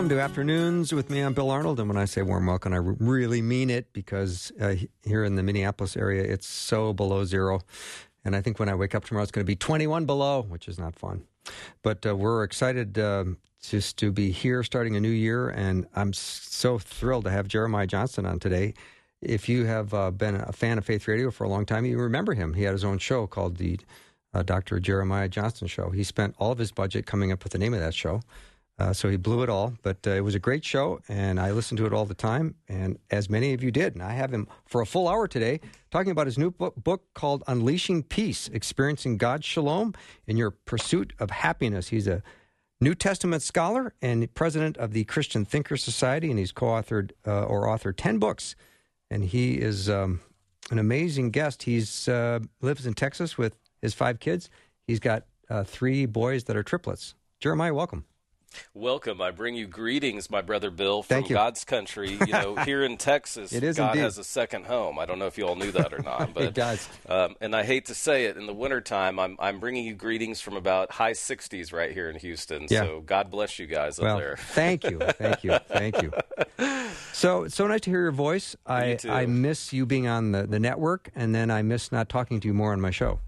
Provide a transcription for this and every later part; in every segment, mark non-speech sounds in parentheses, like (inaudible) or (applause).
Welcome to Afternoons with me. I'm Bill Arnold. And when I say warm welcome, I really mean it because uh, here in the Minneapolis area, it's so below zero. And I think when I wake up tomorrow, it's going to be 21 below, which is not fun. But uh, we're excited um, just to be here starting a new year. And I'm so thrilled to have Jeremiah Johnson on today. If you have uh, been a fan of Faith Radio for a long time, you remember him. He had his own show called the uh, Dr. Jeremiah Johnson Show. He spent all of his budget coming up with the name of that show. Uh, so he blew it all, but uh, it was a great show, and I listened to it all the time, and as many of you did. And I have him for a full hour today talking about his new book, book called Unleashing Peace Experiencing God's Shalom in Your Pursuit of Happiness. He's a New Testament scholar and president of the Christian Thinker Society, and he's co authored uh, or authored 10 books. And he is um, an amazing guest. He uh, lives in Texas with his five kids. He's got uh, three boys that are triplets. Jeremiah, welcome. Welcome. I bring you greetings, my brother Bill, from. God's country. You know, (laughs) here in Texas, It is God indeed. has a second home. I don't know if you all knew that or not, (laughs) but It does. Um, and I hate to say it, in the wintertime, I'm I'm bringing you greetings from about high 60s right here in Houston. Yeah. So God bless you guys Well, up there. thank you, thank you, thank you. (laughs) So so nice to hear your voice. I. I miss you being on the, the network, and then I miss not talking to you more on my show.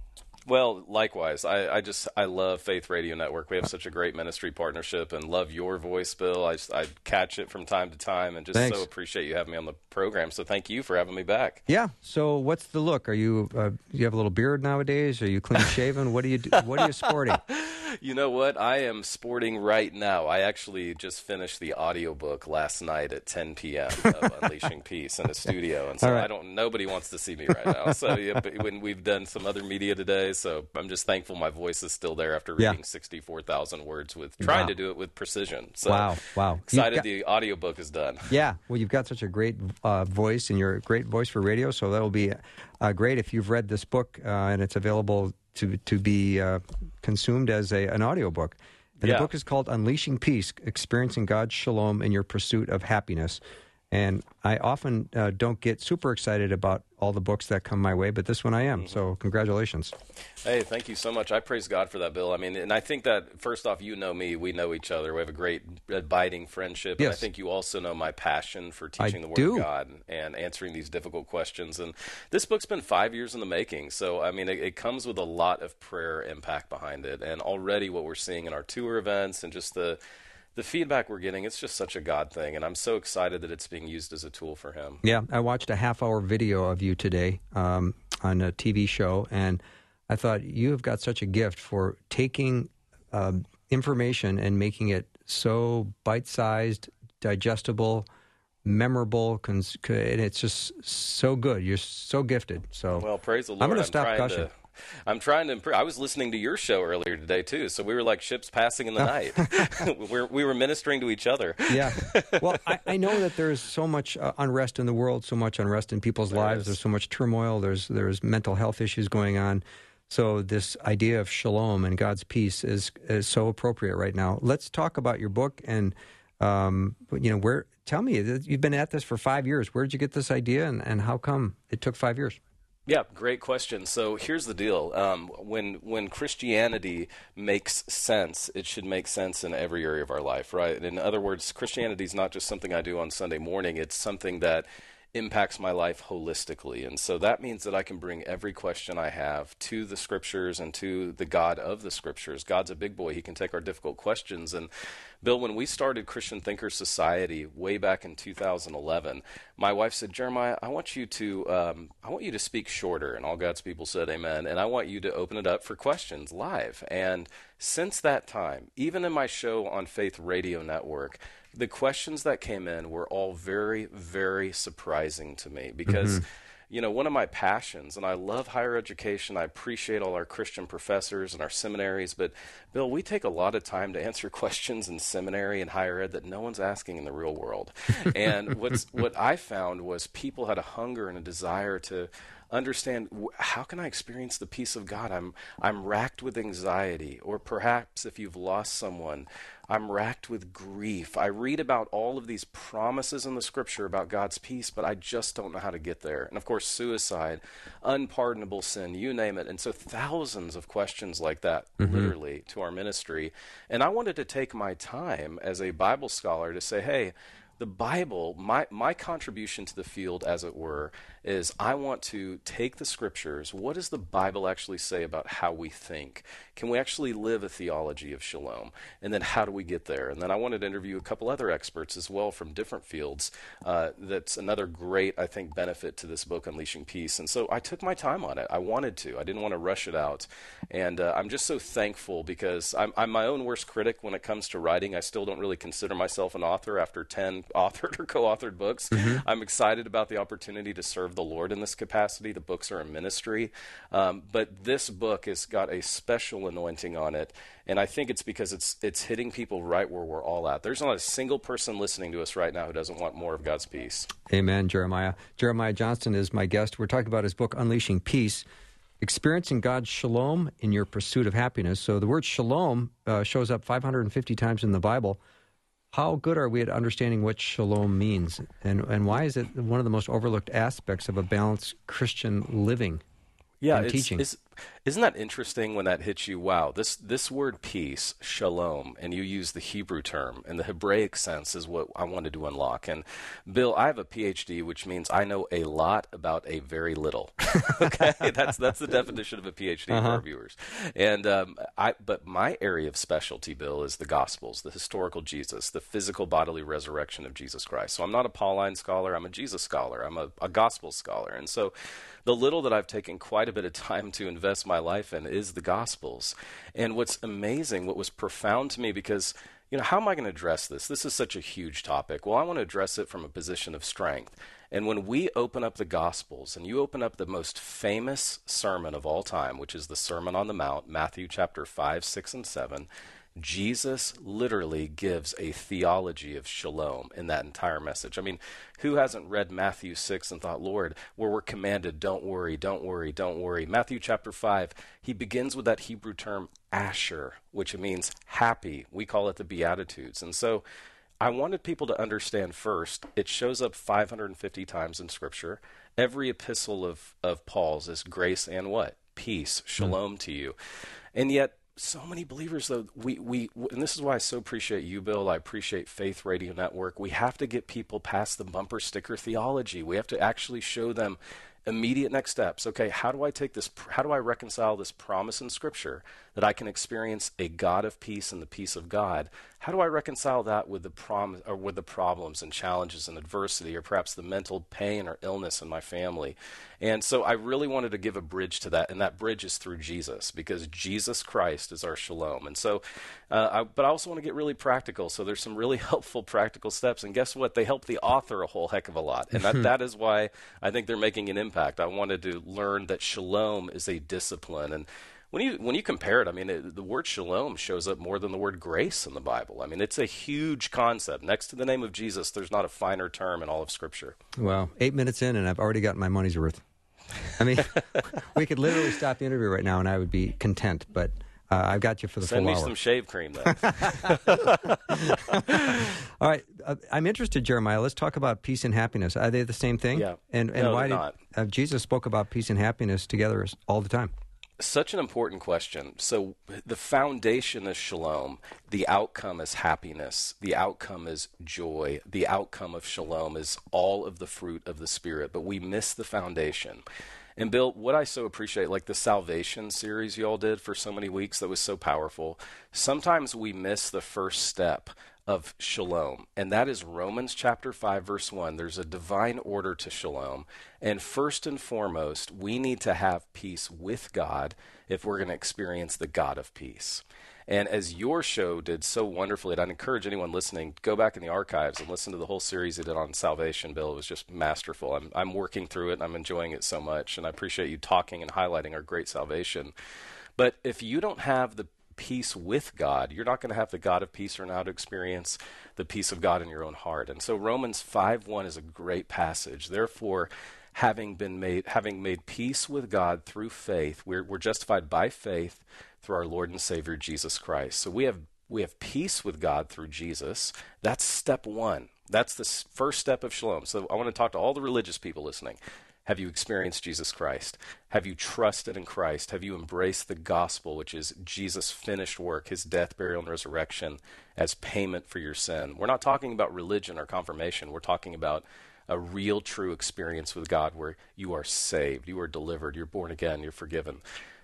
Well, likewise, I, I just I love Faith Radio Network. We have such a great ministry partnership, and love your voice, Bill. I just, I catch it from time to time, and just Thanks. so appreciate you having me on the program. So thank you for having me back. Yeah. So what's the look? Are you uh, you have a little beard nowadays? Are you clean shaven? what are you do- What are you sporting? (laughs) You know what? I am sporting right now. I actually just finished the audiobook last night at 10 p.m. of (laughs) Unleashing Peace in the studio, and so right. I don't. Nobody wants to see me right now. So yeah, but when we've done some other media today, so I'm just thankful my voice is still there after Yeah. reading 64,000 words with trying Wow. to do it with precision. So Wow, wow. Excited got- the audiobook is done. (laughs) Yeah. Well, you've got such a great uh, voice, and you're a great voice for radio. So that'll be uh, great if you've read this book uh, and it's available to to be uh, consumed as a, an audiobook. And Yeah. The book is called Unleashing Peace: Experiencing God's Shalom in Your Pursuit of Happiness. And I often uh, don't get super excited about all the books that come my way, but this one I am. So congratulations. Hey, thank you so much. I praise God for that, Bill. I mean, and I think that first off, you know me, we know each other. We have a great abiding friendship. And I think you also know my passion for teaching the Word do. of God and answering these difficult questions. And this book's been five years in the making. So, I mean, it, it comes with a lot of prayer impact behind it. And already what we're seeing in our tour events and just the the feedback we're getting, it's just such a God thing. And I'm so excited that it's being used as a tool for Him. Yeah, I watched a half hour video of you today um, on a TV show, and I thought you have got such a gift for taking um, information and making it so bite sized, digestible, memorable, cons- and it's just so good. You're so gifted. So Well, praise the Lord. I'm going to stop gushing. To, (laughs) I'm trying to improve. I was listening to your show earlier today too, so we were like ships passing in the night. (laughs) we were, we were ministering to each other. yeah. (laughs) Well, I, I know that there's so much uh, unrest in the world, so much unrest in people's lives. is. There's so much turmoil. There's there's mental health issues going on. So this idea of shalom and God's peace is is so appropriate right now. Let's talk about your book and um, you know where. Tell me, you've been at this for five years. Where did you get this idea, and, and how come it took five years? Yeah, great question. So here's the deal: um, when when Christianity makes sense, it should make sense in every area of our life, right? In other words, Christianity is not just something I do on Sunday morning; it's something that impacts my life holistically. And so that means that I can bring every question I have to the scriptures and to the God of the scriptures. God's a big boy. He can take our difficult questions. And Bill, when we started Christian Thinker Society way back in 2011, my wife said, Jeremiah, I want you to, um, I want you to speak shorter. And all God's people said, Amen. And I want you to open it up for questions live. And since that time, even in my show on Faith Radio Network, the questions that came in were all very, very surprising to me because. Mm-hmm. you know, one of my passions, and I love higher education. I appreciate all our Christian professors and our seminaries, but Bill, we take a lot of time to answer (laughs) questions in seminary and higher ed that no one's asking in the real world. and what's (laughs) what I found was people had a hunger and a desire to understand how can I experience the peace of God? I'm I'm racked with anxiety, or perhaps if you've lost someone, I'm racked with grief. I read about all of these promises in the scripture about God's peace, but I just don't know how to get there. And of course, suicide, unpardonable sin, you name it. And so thousands of questions like that, mm-hmm. literally, to our ministry. And I wanted to take my time as a Bible scholar to say, hey, the Bible, my, my contribution to the field, as it were, is I want to take the scriptures. What does the Bible actually say about how we think? Can we actually live a theology of shalom? And then how do we get there? And then I wanted to interview a couple other experts as well from different fields. Uh, that's another great, I think, benefit to this book, Unleashing Peace. And so I took my time on it. I wanted to. I didn't want to rush it out. And uh, I'm just so thankful because I'm, I'm my own worst critic when it comes to writing. I still don't really consider myself an author after 10 (laughs) authored or co authored books. Mm-hmm. I'm excited about the opportunity to serve serve the Lord in this capacity. The books are a ministry. Um, but this book has got a special anointing on it. And I think it's because it's, it's hitting people right where we're all at. There's not a single person listening to us right now who doesn't want more of God's peace. Amen, Jeremiah. Jeremiah Johnston is my guest. We're talking about his book, Unleashing Peace experiencing God's shalom in your pursuit of happiness. So the word shalom uh, shows up 550 times in the Bible. How good are we at understanding what shalom means, and and why is it one of the most overlooked aspects of a balanced Christian living? Yeah, and teaching. It's, isn't that interesting when that hits you? Wow, this this word peace, shalom, and you use the Hebrew term, and the Hebraic sense is what I wanted to unlock. And Bill, I have a PhD, which means I know a lot about a very little. (laughs) okay, that's that's the definition of a PhD uh-huh. for our viewers. And um, I, but my area of specialty, Bill, is the Gospels, the historical Jesus, the physical bodily resurrection of Jesus Christ. So I'm not a Pauline scholar; I'm a Jesus scholar. I'm a, a Gospel scholar, and so the little that I've taken quite a bit of time to invest my life in is the Gospels. And what's amazing, what was profound to me, because you know, how am I going to address this? This is such a huge topic. Well, I want to address it from a position of strength. And when we open up the Gospels and you open up the most famous sermon of all time, which is the Sermon on the Mount, Matthew chapter 5, 6, and 7, Jesus literally gives a theology of shalom in that entire message. I mean, who hasn't read Matthew 6 and thought, Lord, where we're commanded, don't worry, don't worry, don't worry? Matthew chapter 5, he begins with that Hebrew term asher, which means happy. We call it the Beatitudes. And so I wanted people to understand first, it shows up 550 times in Scripture. Every epistle of, of Paul's is grace and what? Peace, shalom mm. to you. And yet, so many believers though we we and this is why I so appreciate you Bill I appreciate Faith Radio Network we have to get people past the bumper sticker theology we have to actually show them immediate next steps okay how do I take this how do I reconcile this promise in scripture that I can experience a God of peace and the peace of God. How do I reconcile that with the prom- or with the problems and challenges and adversity, or perhaps the mental pain or illness in my family? And so I really wanted to give a bridge to that, and that bridge is through Jesus, because Jesus Christ is our shalom. And so, uh, I, but I also want to get really practical. So there's some really (laughs) helpful practical steps, and guess what? They help the author a whole heck of a lot, and that, (laughs) that is why I think they're making an impact. I wanted to learn that shalom is a discipline, and when you when you compare it, I mean, it, the word shalom shows up more than the word grace in the Bible. I mean, it's a huge concept. Next to the name of Jesus, there's not a finer term in all of Scripture. Well, eight minutes in, and I've already gotten my money's worth. I mean, (laughs) we could literally stop the interview right now, and I would be content. But uh, I've got you for the Send full hour. Send me some shave cream, though. (laughs) All right, uh, I'm interested, Jeremiah. Let's talk about peace and happiness. Are they the same thing? Yeah. And and no, why did uh, Jesus spoke about peace and happiness together all the time? Such an important question. So, the foundation is shalom. The outcome is happiness. The outcome is joy. The outcome of shalom is all of the fruit of the Spirit. But we miss the foundation. And Bill, what I so appreciate, like the salvation series you all did for so many weeks, that was so powerful. Sometimes we miss the first step of shalom, and that is Romans chapter 5, verse 1. There's a divine order to shalom. And first and foremost, we need to have peace with God if we're going to experience the God of peace. And as your show did so wonderfully, and I'd encourage anyone listening, go back in the archives and listen to the whole series you did on salvation, Bill. It was just masterful. I'm, I'm working through it and I'm enjoying it so much. And I appreciate you talking and highlighting our great salvation. But if you don't have the peace with God, you're not going to have the God of peace or to experience the peace of God in your own heart. And so Romans 5 1 is a great passage. Therefore, having been made having made peace with God through faith, we're, we're justified by faith through our Lord and Savior Jesus Christ. So we have we have peace with God through Jesus. That's step one. That's the first step of shalom. So I want to talk to all the religious people listening. Have you experienced Jesus Christ? Have you trusted in Christ? Have you embraced the gospel, which is Jesus' finished work, his death, burial, and resurrection as payment for your sin? We're not talking about religion or confirmation. We're talking about a real, true experience with God where you are saved, you are delivered, you're born again, you're forgiven.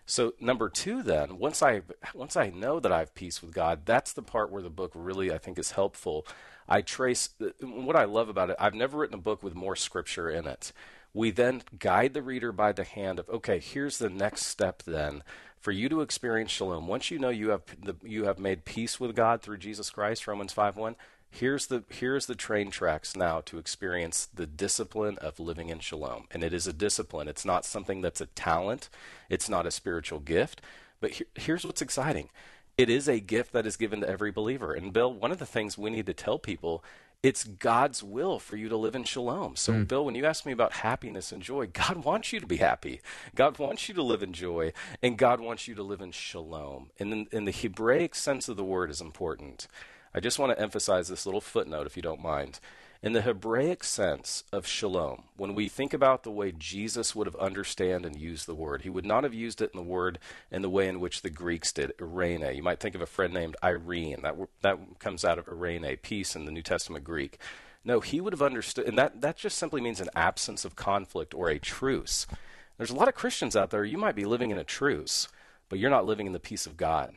So number two, then once I once I know that I have peace with God, that's the part where the book really I think is helpful. I trace uh, what I love about it. I've never written a book with more scripture in it. We then guide the reader by the hand of, okay, here's the next step then for you to experience shalom. Once you know you have the, you have made peace with God through Jesus Christ, Romans 5 1 here's the here's the train tracks now to experience the discipline of living in shalom. And it is a discipline. It's not something that's a talent. It's not a spiritual gift. But here, here's what's exciting. It is a gift that is given to every believer. And Bill, one of the things we need to tell people it's God's will for you to live in shalom. So, mm. Bill, when you ask me about happiness and joy, God wants you to be happy. God wants you to live in joy, and God wants you to live in shalom. And in, in the Hebraic sense of the word is important. I just want to emphasize this little footnote, if you don't mind. In the Hebraic sense of shalom, when we think about the way Jesus would have understand and used the word, he would not have used it in the word in the way in which the Greeks did, Irene. You might think of a friend named Irene. That, that comes out of Irene, peace in the New Testament Greek. No, he would have understood, and that, that just simply means an absence of conflict or a truce. There's a lot of Christians out there, you might be living in a truce, but you're not living in the peace of God.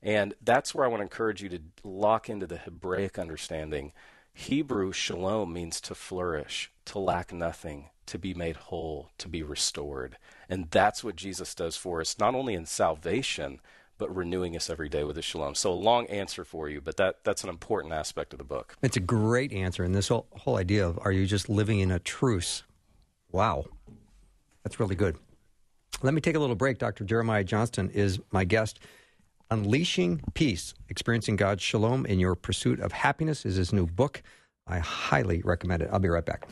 And that's where I want to encourage you to lock into the Hebraic understanding Hebrew shalom means to flourish, to lack nothing, to be made whole, to be restored. And that's what Jesus does for us, not only in salvation, but renewing us every day with his shalom. So a long answer for you, but that, that's an important aspect of the book. It's a great answer. And this whole, whole idea of are you just living in a truce? Wow. That's really good. Let me take a little break. Dr. Jeremiah Johnston is my guest. Unleashing Peace, Experiencing God's Shalom in Your Pursuit of Happiness is his new book. I highly recommend it. I'll be right back.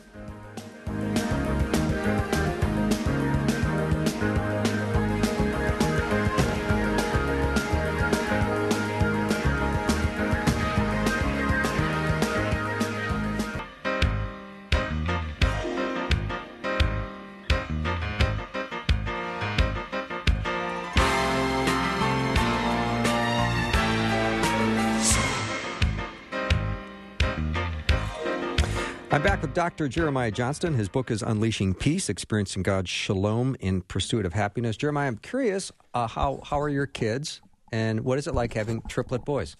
Dr. Jeremiah Johnston. His book is Unleashing Peace, Experiencing God's Shalom in Pursuit of Happiness. Jeremiah, I'm curious, uh, how, how are your kids, and what is it like having triplet boys?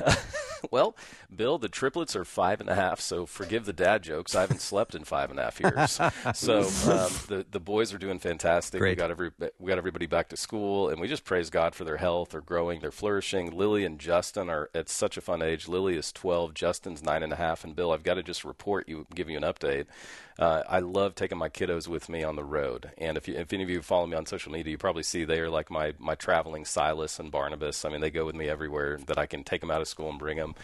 (laughs) (laughs) well, Bill, the triplets are five and a half, so forgive the dad jokes. I haven't slept in five and a half years. (laughs) So um, the the boys are doing fantastic. Great. We got every we got everybody back to school, and we just praise God for their health. They're growing, they're flourishing. Lily and Justin are at such a fun age. Lily is twelve, Justin's nine and a half, and Bill, I've got to just report you, give you an update. Uh, I love taking my kiddos with me on the road, and if you, if any of you follow me on social media, you probably see they are like my my traveling Silas and Barnabas. I mean, they go with me everywhere that I can take them out of school and bring them.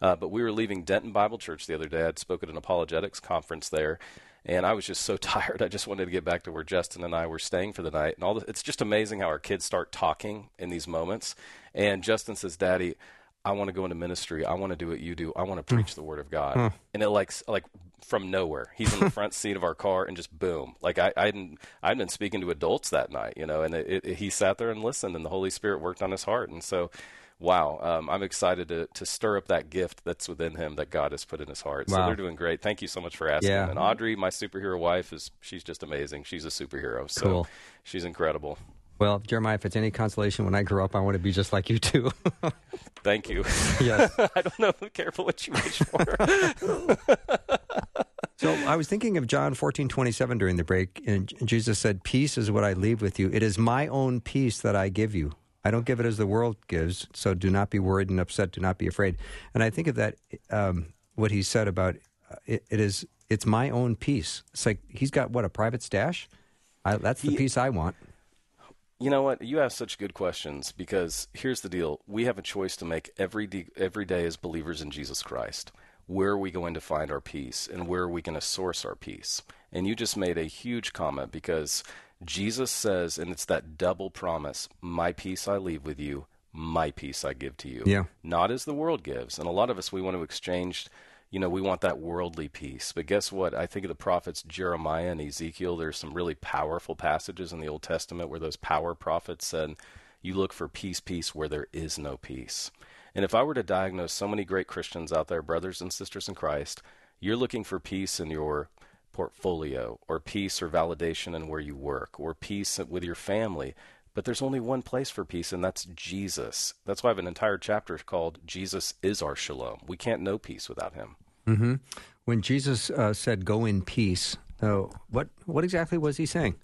Uh, but we were leaving Denton Bible Church the other day. I'd spoke at an apologetics conference there, and I was just so (laughs) tired. I just wanted to get back to where Justin and I were staying for the night. And all the, it's just amazing how our kids start talking in these moments. And Justin says, "Daddy." I want to go into ministry. I want to do what you do. I want to hmm. preach the word of God. Hmm. And it like like from nowhere. He's in the front seat of our car and just boom. Like I I hadn't I'd been speaking to adults that night, you know, and it, it, he sat there and listened and the Holy Spirit worked on his heart. And so wow, um, I'm excited to, to stir up that gift that's within him that God has put in his heart. Wow. So they're doing great. Thank you so much for asking. Yeah. And Audrey, my superhero wife, is she's just amazing. She's a superhero. So cool. she's incredible. Well, Jeremiah, if it's any consolation, when I grow up, I want to be just like you too. (laughs) Thank you. Yes. (laughs) I don't know. Careful what you wish for. (laughs) so I was thinking of John fourteen twenty seven during the break, and Jesus said, "Peace is what I leave with you. It is my own peace that I give you. I don't give it as the world gives. So do not be worried and upset. Do not be afraid. And I think of that, um, what he said about uh, it, it is, it's my own peace. It's like he's got what, a private stash? I, that's the He- peace I want. You know what? You ask such good questions because here's the deal: we have a choice to make every de- every day as believers in Jesus Christ. Where are we going to find our peace, and where are we going to source our peace? And you just made a huge comment because Jesus says, and it's that double promise: "My peace I leave with you, my peace I give to you." Yeah. Not as the world gives, and a lot of us we want to exchange you know, we want that worldly peace. But guess what? I think of the prophets Jeremiah and Ezekiel. There's some really powerful passages in the Old Testament where those power prophets said, You look for peace, peace where there is no peace. And if I were to diagnose so many great Christians out there, brothers and sisters in Christ, you're looking for peace in your portfolio, or peace or validation in where you work, or peace with your family. But there's only one place for peace, and that's Jesus. That's why I have an entire chapter called Jesus is our shalom. We can't know peace without him. hmm When Jesus uh, said, "Go in peace," what what exactly was he saying?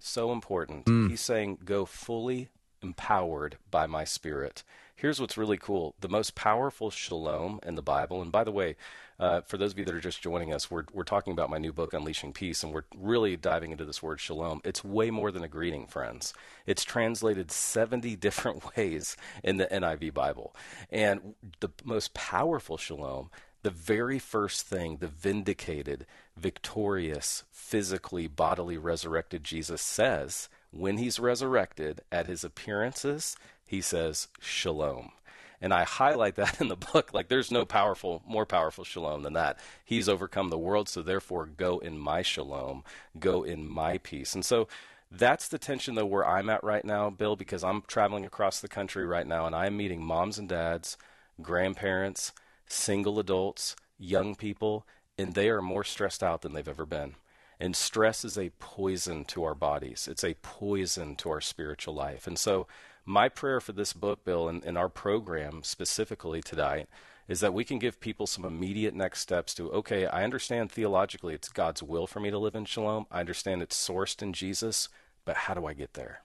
So important. Hmm. He's saying, go fully empowered by my spirit. Here's what's really cool the most powerful shalom in the Bible, and by the way, uh, for those of you that are just joining us, we're, we're talking about my new book, Unleashing Peace, and we're really diving into this word shalom. It's way more than a greeting, friends. It's translated 70 (laughs) different ways in the NIV Bible. And the most powerful shalom the very first thing the vindicated, victorious, physically, bodily resurrected Jesus says when he's resurrected at his appearances, he says, Shalom. And I highlight that (laughs) in the book. Like, there's no powerful, more powerful shalom than that. He's overcome the world, so therefore, go in my shalom, go in my peace. And so, that's the tension, though, where I'm at right now, Bill, because I'm traveling across the country right now and I'm meeting moms and dads, grandparents, single adults, young people, and they are more stressed out than they've ever been. And stress is a poison to our bodies, it's a poison to our spiritual life. And so, my prayer for this book, Bill, and, and our program specifically tonight, is that we can give people some immediate next steps to okay, I understand theologically it's God's will for me to live in shalom. I understand it's sourced in Jesus, but how do I get there?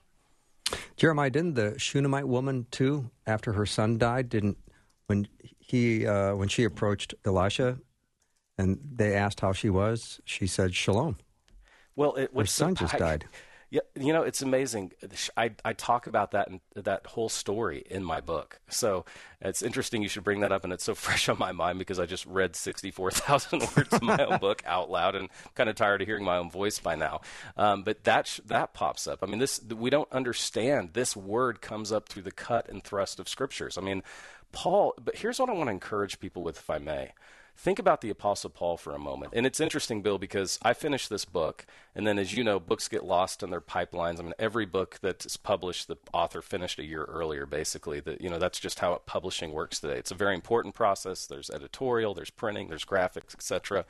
Jeremiah, didn't the Shunammite woman too, after her son died, didn't when he uh, when she approached Elisha and they asked how she was, she said shalom. Well, it, Her son just I- died. Yeah, you know, it's amazing. I, I talk about that and that whole story in my book. So it's interesting you should bring that up, and it's so (laughs) fresh on my mind because I just read 64,000 (laughs) words of my own (laughs) book out loud, and I'm kind of tired of hearing my own voice by now. Um, but that sh- that pops up. I mean, this we don't understand. This word comes up through the cut and thrust of scriptures. I mean, Paul. But here's what I want to encourage people with, if I may. Think about the Apostle Paul for a moment. And it's interesting, Bill, because I finished this book, and then as you know, books get lost in their pipelines. I mean, every book that's published, the author finished a year earlier, basically. That you know, that's just how publishing works today. It's a very important process. There's editorial, there's printing, there's graphics, etc.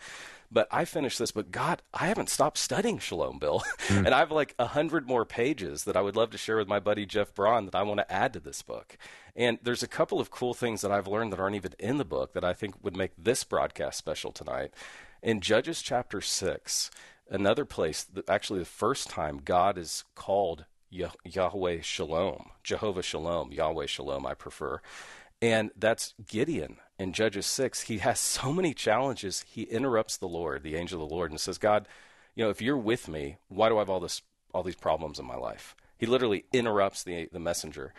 But I finished this book. God, I haven't stopped studying Shalom, Bill. Hmm. (laughs) and I have like a hundred more pages that I would love to share with my buddy Jeff Braun that I want to add to this book. And there's a couple of cool things that I've learned that aren't even in the book that I think would make this broadcast special tonight. In Judges chapter 6, another place, that actually the first time God is called Yahweh Shalom, Jehovah Shalom, Yahweh Shalom, I prefer. And that's Gideon in Judges 6. He has (laughs) so many challenges. He interrupts the Lord, the angel of the Lord, and says, God, you know, if you're with me, why do I have all this all these problems in my life? He literally interrupts the the messenger.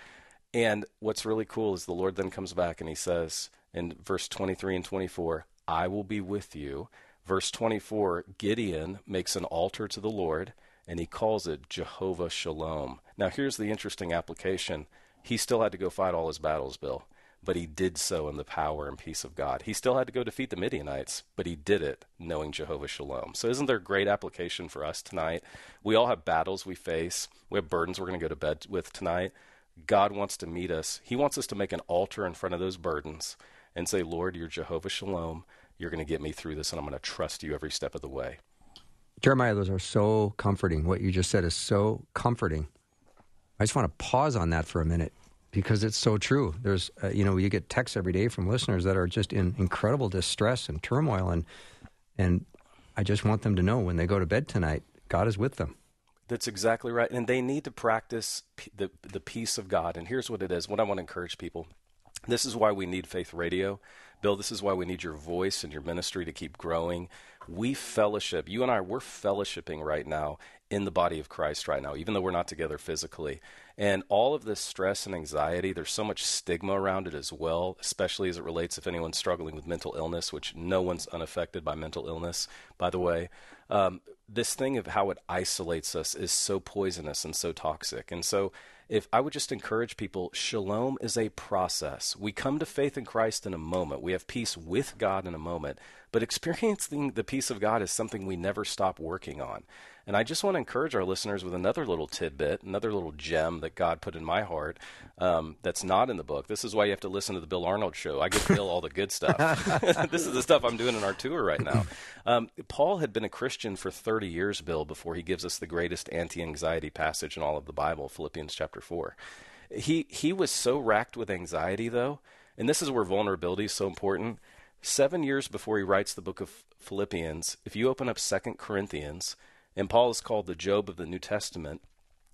And what's really cool is the Lord then comes back and he says in verse 23 and 24, I will be with you. Verse 24, Gideon makes an altar to the Lord and he calls it Jehovah Shalom. Now, here's the interesting application. He still had to go fight all his battles, Bill, but he did so in the power and peace of God. He still had to go defeat the Midianites, but he did it knowing Jehovah Shalom. So, isn't there a great application for us tonight? We all have battles we face, we have burdens we're going to go to bed with tonight. God wants to meet us. He wants us to make an altar in front of those burdens and say, Lord, you're Jehovah Shalom. You're going to get me through this, and I'm going to trust you every step of the way. Jeremiah, those are so comforting. What you just said is so comforting. I just want to pause on that for a minute because it's so true. There's, uh, you know, you get texts every day from listeners that are just in incredible distress and turmoil, and and I just want them to know when they go to bed tonight, God is with them. That's exactly right. And they need to practice p- the, the peace of God. And here's what it is what I want to encourage people this is why we need Faith Radio. Bill, this is why we need your voice and your ministry to keep growing. We fellowship, you and I, we're fellowshipping right now in the body of Christ right now, even though we're not together physically. And all of this stress and anxiety, there's so much stigma around it as well, especially as it relates if anyone's struggling with mental illness, which no one's unaffected by mental illness, by the way. Um, this thing of how it isolates us is so poisonous and so toxic. And so if I would just encourage people, shalom is a process. We come to faith in Christ in a moment. We have peace with God in a moment. But experiencing the peace of God is something we never stop working on. And I just want to encourage our listeners with another little tidbit, another little gem that God put in my heart um, that's not in the book. This is why you have to listen to the Bill Arnold show. I give Bill all the good stuff. (laughs) (laughs) this is the stuff I'm doing in our tour right now. Um, Paul had been a Christian for 30 years, Bill, before he gives us the greatest anti anxiety passage in all of the Bible, Philippians chapter 4. He, he was so racked with anxiety, though, and this is where vulnerability is so important. Seven years before he writes the book of Philippians, if you open up Second Corinthians, and Paul is called the Job of the New Testament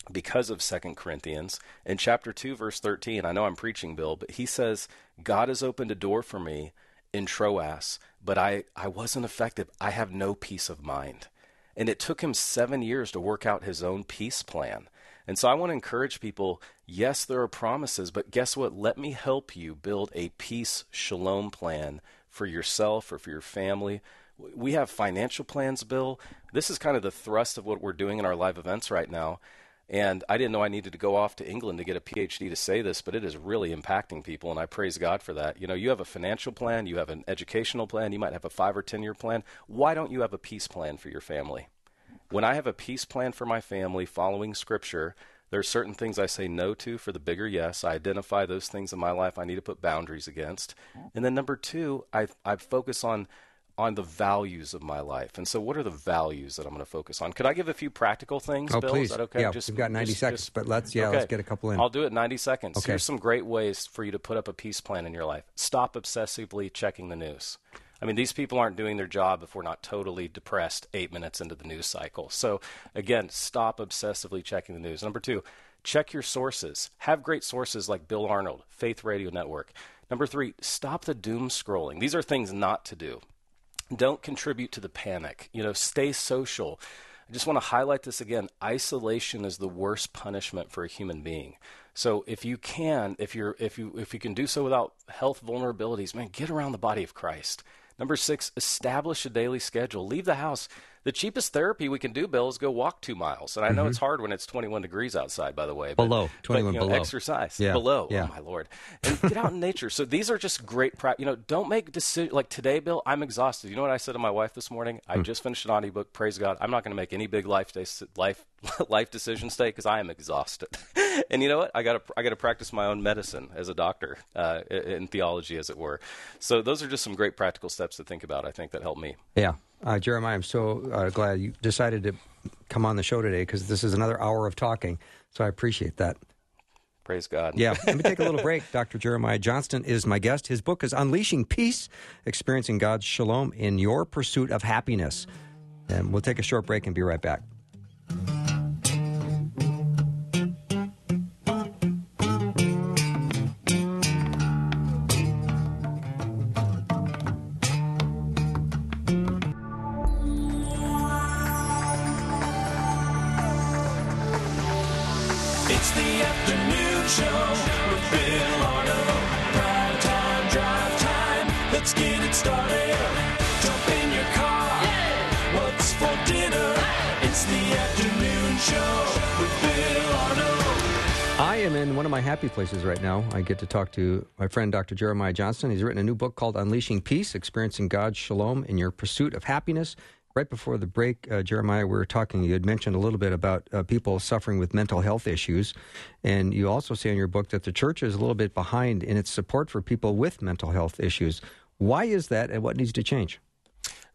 because of Second Corinthians. In chapter 2, verse 13, I know I'm preaching, Bill, but he says, God has opened a door for me in Troas, but I, I wasn't effective. I have no peace of mind. And it took him seven years to work out his own peace plan. And so I want to encourage people yes, there are promises, but guess what? Let me help you build a peace shalom plan for yourself or for your family we have financial plans, Bill. This is kind of the thrust of what we're doing in our live events right now. And I didn't know I needed to go off to England to get a PhD to say this, but it is really impacting people, and I praise God for that. You know, you have a financial plan, you have an educational plan, you might have a five or 10 year plan. Why don't you have a peace plan for your family? When I have a peace plan for my family following Scripture, there are certain things I say no to for the bigger yes. I identify those things in my life I need to put boundaries against. And then number two, I, I focus on on the values of my life. And so, what are the values that I'm going to focus on? Could I give a few practical things, oh, Bill? Please. Is that okay? Yeah, just, we've got 90 just, seconds, just, but let's yeah, okay. let's get a couple in. I'll do it in 90 seconds. Okay. Here's some great ways for you to put up a peace plan in your life. Stop obsessively checking the news. I mean, these people aren't doing their job if we're not totally depressed eight minutes into the news cycle. So, again, stop obsessively checking the news. Number two, check your sources. Have great sources like Bill Arnold, Faith Radio Network. Number three, stop the doom scrolling. These are things not to do don't contribute to the panic. You know, stay social. I just want to highlight this again. Isolation is the worst punishment for a human being. So if you can, if you're if you if you can do so without health vulnerabilities, man, get around the body of Christ. Number six, establish a daily schedule. Leave the house the cheapest therapy we can do, Bill, is go walk two miles. And I know mm-hmm. it's hard when it's 21 degrees outside, by the way. But, below, 21 but, you know, below. Exercise. Yeah. Below. Yeah. Oh, my Lord. And get out in nature. So these are just great, pra- you know, don't make decisions. Like today, Bill, I'm exhausted. You know what I said to my wife this morning? I hmm. just finished an audiobook. Praise God. I'm not going to make any big life, day, life, (laughs) life decisions today because I am exhausted. (laughs) and you know what? I got to I got to practice my own medicine as a doctor uh, in theology, as it were. So those are just some great practical steps to think about. I think that help me. Yeah, uh, Jeremiah, I'm so uh, glad you decided to come on the show today because this is another hour of talking. So I appreciate that. Praise God. Yeah. Let me take a little break. (laughs) Dr. Jeremiah Johnston is my guest. His book is Unleashing Peace, Experiencing God's Shalom in Your Pursuit of Happiness. And we'll take a short break and be right back. Places right now. I get to talk to my friend Dr. Jeremiah Johnston. He's written a new book called Unleashing Peace Experiencing God's Shalom in Your Pursuit of Happiness. Right before the break, uh, Jeremiah, we were talking. You had mentioned a little bit about uh, people suffering with mental health issues. And you also say in your book that the church is a little bit behind in its support for people with mental health issues. Why is that, and what needs to change?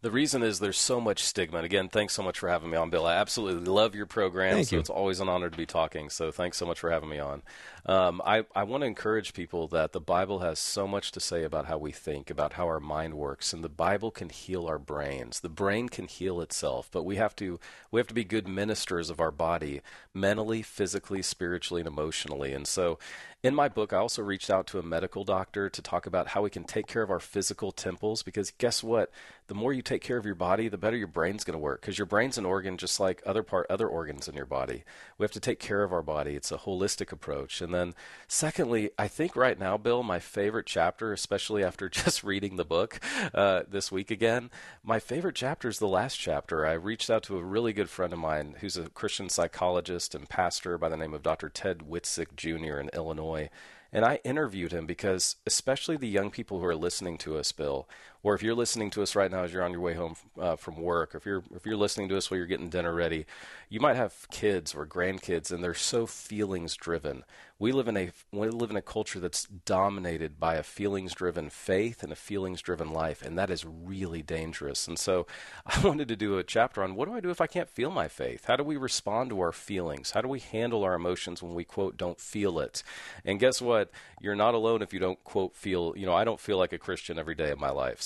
The reason is there's so much stigma. And again, thanks so much for having me on, Bill. I absolutely love your program. Thank so you. it's always an honor to be talking. So thanks so much for having me on. Um, I, I want to encourage people that the Bible has so much to say about how we think, about how our mind works, and the Bible can heal our brains. The brain can heal itself, but we have to we have to be good ministers of our body, mentally, physically, spiritually, and emotionally. And so in my book, I also reached out to a medical doctor to talk about how we can take care of our physical temples because guess what? The more you take care of your body, the better your brain's going to work because your brain's an organ just like other part other organs in your body. We have to take care of our body. It's a holistic approach. And then secondly, I think right now, Bill, my favorite chapter, especially after (laughs) just reading the book uh, this week again, my favorite chapter is the last chapter. I reached out to a really good friend of mine who's a Christian psychologist and pastor by the name of Dr. Ted Witzig Jr. in Illinois. And I interviewed him because, especially the young people who are listening to us, Bill, or if you're listening to us right now as you're on your way home uh, from work, or if you're if you're listening to us while you're getting dinner ready, you might have kids or grandkids, and they're so feelings driven. We live in a we live in a culture that's dominated by a feelings driven faith and a feelings driven life, and that is really dangerous. And so, (laughs) I wanted to do a chapter on what do I do if I can't feel my faith? How do we respond to our feelings? How do we handle our emotions when we quote don't feel it? And guess what? You're not alone if you don't quote feel. You know, I don't feel like a Christian every day of my life.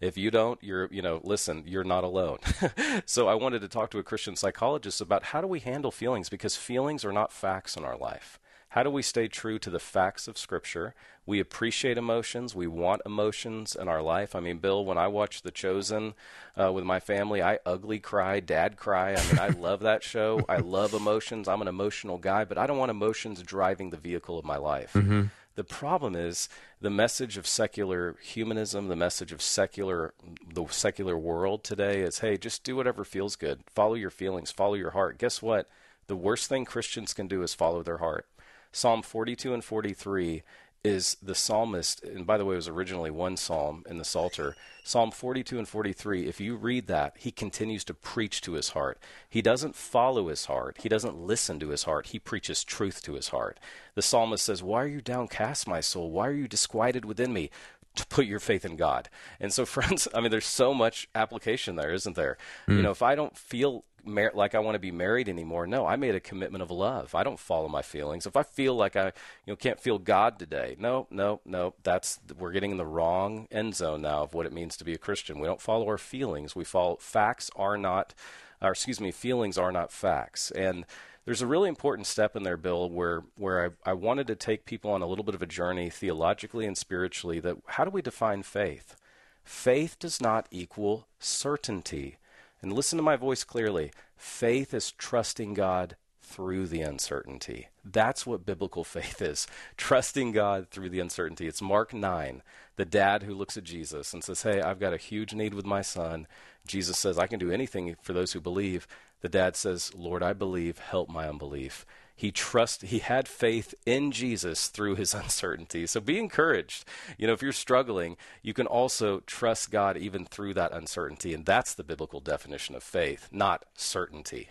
If you don't, you're you know, listen, you're not alone. (laughs) so I wanted to talk to a Christian psychologist about how do we handle feelings because feelings are not facts in our life. How do we stay true to the facts of Scripture? We appreciate emotions. We want emotions in our life. I mean, Bill, when I watch The Chosen uh, with my family, I ugly cry, dad cry. I mean, I love that show. I love emotions. I'm an emotional guy, but I don't want emotions driving the vehicle of my life. Mm-hmm. The problem is the message of secular humanism, the message of secular the secular world today is hey, just do whatever feels good. Follow your feelings, follow your heart. Guess what? The worst thing Christians can do is follow their heart. Psalm 42 and 43 is the psalmist, and by the way, it was originally one psalm in the Psalter. Psalm 42 and 43, if you read that, he continues to preach to his heart. He doesn't follow his heart, he doesn't listen to his heart, he preaches truth to his heart. The psalmist says, Why are you downcast, my soul? Why are you disquieted within me? to put your faith in God. And so, (laughs) friends, I mean, there's so much application there, isn't there? Mm. You know, if I don't feel mar- like I want to be married anymore, no, I made a commitment of love. I don't follow my feelings. If I feel like I, you know, can't feel God today, no, no, no, that's we're getting in the wrong end zone now of what it means to be a Christian. We don't follow our feelings. We follow facts are not, or excuse me, feelings are not facts. And there's a really important step in there, Bill, where where I, I wanted to take people on a little bit of a journey theologically and spiritually. That how do we define faith? Faith does not equal certainty. And listen to my voice clearly. Faith is trusting God through the uncertainty. That's what biblical (laughs) faith is trusting God through the uncertainty. It's Mark 9, the dad who looks at Jesus and says, Hey, I've got a huge need with my son. Jesus says, I can do anything for those who believe. The dad says, Lord, I believe, help my unbelief. He trust he had faith in Jesus through his (laughs) uncertainty. So be encouraged. You know, if you're struggling, you can also trust God even through that uncertainty. And that's the biblical definition of faith, not certainty.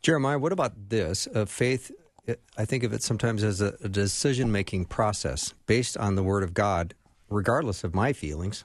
Jeremiah, what about this? Uh, faith, I think of it sometimes as a, a decision making process based on the Word of God, regardless of my feelings.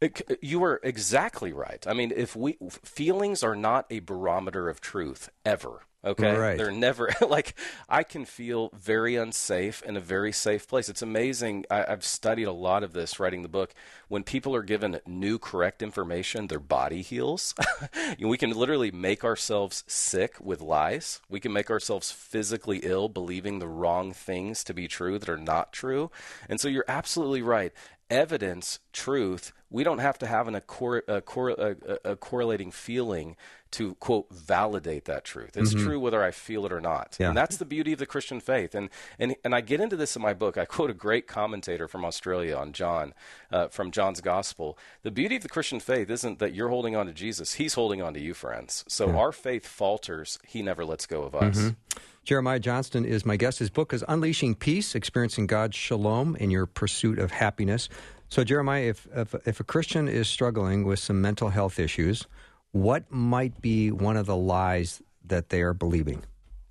It, you are exactly right. I mean, if we feelings are not a barometer of truth ever. Okay, right. they're never (laughs) like I can feel very unsafe in a very safe place. It's amazing. I, I've studied a lot of this writing the book. When people are given new, correct information, their body heals. (laughs) we can literally make ourselves sick with lies. We can make ourselves physically ill, believing the wrong things to be true that are not true. And so you're absolutely right. Evidence, truth we don't have to have an, a, cor- a, cor- a, a, correlating feeling to quote validate that truth. It's mm-hmm. true whether I feel it or not. Yeah. And that's the beauty of the Christian faith. And and and I get into this in my book. I quote a great commentator from Australia on John uh, from John's Gospel. The beauty of the Christian faith isn't that you're holding on to Jesus; He's holding on to you, friends. So yeah. our faith falters; He never lets go of us. Mm-hmm. Jeremiah Johnston is my guest. His book is Unleashing Peace: Experiencing God's Shalom in Your Pursuit of Happiness. So, Jeremiah, if, if, if a Christian is struggling with some mental health issues, what might be one of the lies that they are believing?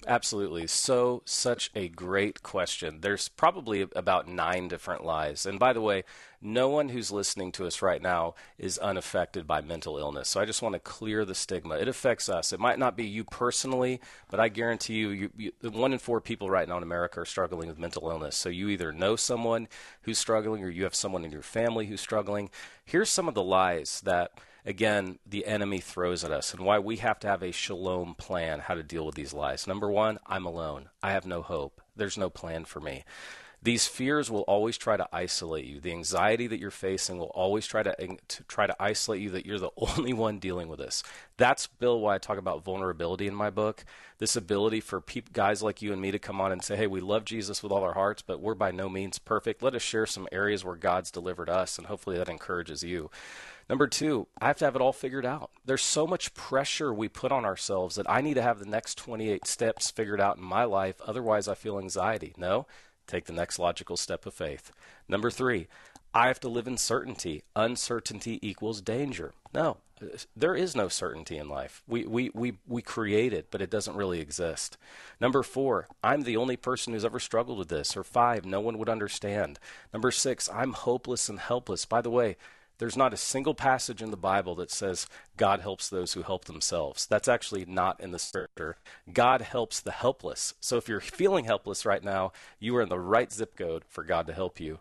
Absolutely. So, such a great question. There's probably about nine different lies. And by the way, no one who's listening to us right now is unaffected by mental illness. So, I just want to clear the stigma. It affects us. It might not be you personally, but I guarantee you, you, you one in four people right now in America are struggling with mental illness. So, you either know someone who's struggling or you have someone in your family who's struggling. Here's some of the lies that again, the enemy throws at us and why we have to have a shalom plan how to deal with these lies. Number one, I'm alone. I have no hope. There's no plan for me. These fears will always try to isolate you. The anxiety that you're facing will always try to, to, try to isolate you that you're the (laughs) only one dealing with this. That's Bill why I talk about vulnerability in my book. This ability for guys like you and me to come on and say, "Hey, we love Jesus with all our hearts, but we're by no means perfect. Let us share some areas where God's delivered us, and hopefully that encourages you." Number two, I have to have it all figured out. There's so much pressure we put on ourselves that I need to have the next 28 steps figured out in my life. Otherwise, I feel anxiety. No, take the next logical step of faith. Number three, I have to live in certainty. Uncertainty equals danger. No, there is no certainty in life. We, we, we, we create it, but it doesn't really exist. Number four, I'm the only person who's ever struggled with this. Or five, no one would understand. Number six, I'm hopeless and helpless. By the way, there's not a single passage in the Bible that says God helps those who help themselves. That's actually not in the scripture. God helps the helpless. So if you're feeling helpless right now, you are in the right zip code for God to help you.